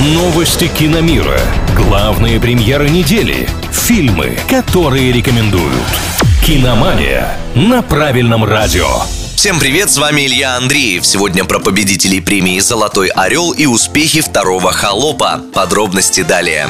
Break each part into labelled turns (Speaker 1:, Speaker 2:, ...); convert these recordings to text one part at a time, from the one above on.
Speaker 1: Новости киномира. Главные премьеры недели. Фильмы, которые рекомендуют. Киномания на правильном радио.
Speaker 2: Всем привет, с вами Илья Андреев. Сегодня про победителей премии «Золотой орел» и успехи второго «Холопа». Подробности далее.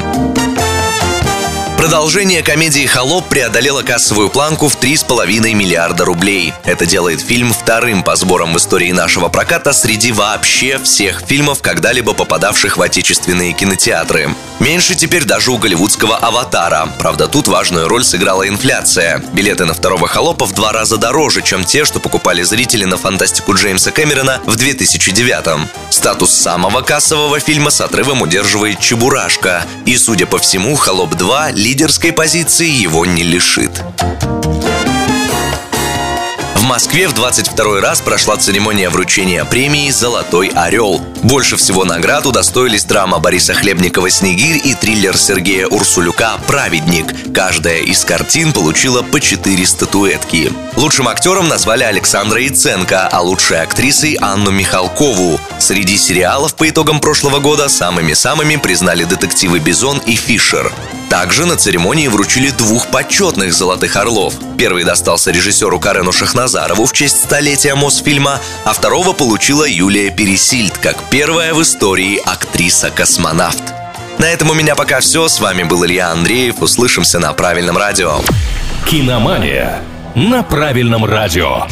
Speaker 2: Продолжение комедии «Холоп» преодолело кассовую планку в 3,5 миллиарда рублей. Это делает фильм вторым по сборам в истории нашего проката среди вообще всех фильмов, когда-либо попадавших в отечественные кинотеатры. Меньше теперь даже у голливудского «Аватара». Правда, тут важную роль сыграла инфляция. Билеты на второго «Холопа» в два раза дороже, чем те, что покупали зрители на фантастику Джеймса Кэмерона в 2009-м. Статус самого кассового фильма с отрывом удерживает «Чебурашка». И, судя по всему, «Холоп 2» лидерской позиции его не лишит. Москве в 22 раз прошла церемония вручения премии «Золотой орел». Больше всего наград удостоились драма Бориса Хлебникова «Снегирь» и триллер Сергея Урсулюка «Праведник». Каждая из картин получила по 4 статуэтки. Лучшим актером назвали Александра Яценко, а лучшей актрисой Анну Михалкову. Среди сериалов по итогам прошлого года самыми-самыми признали детективы «Бизон» и «Фишер». Также на церемонии вручили двух почетных «Золотых орлов». Первый достался режиссеру Карену Шахназарову в честь столетия Мосфильма, а второго получила Юлия Пересильд, как первая в истории актриса-космонавт. На этом у меня пока все. С вами был Илья Андреев. Услышимся на правильном радио.
Speaker 1: Киномания на правильном радио.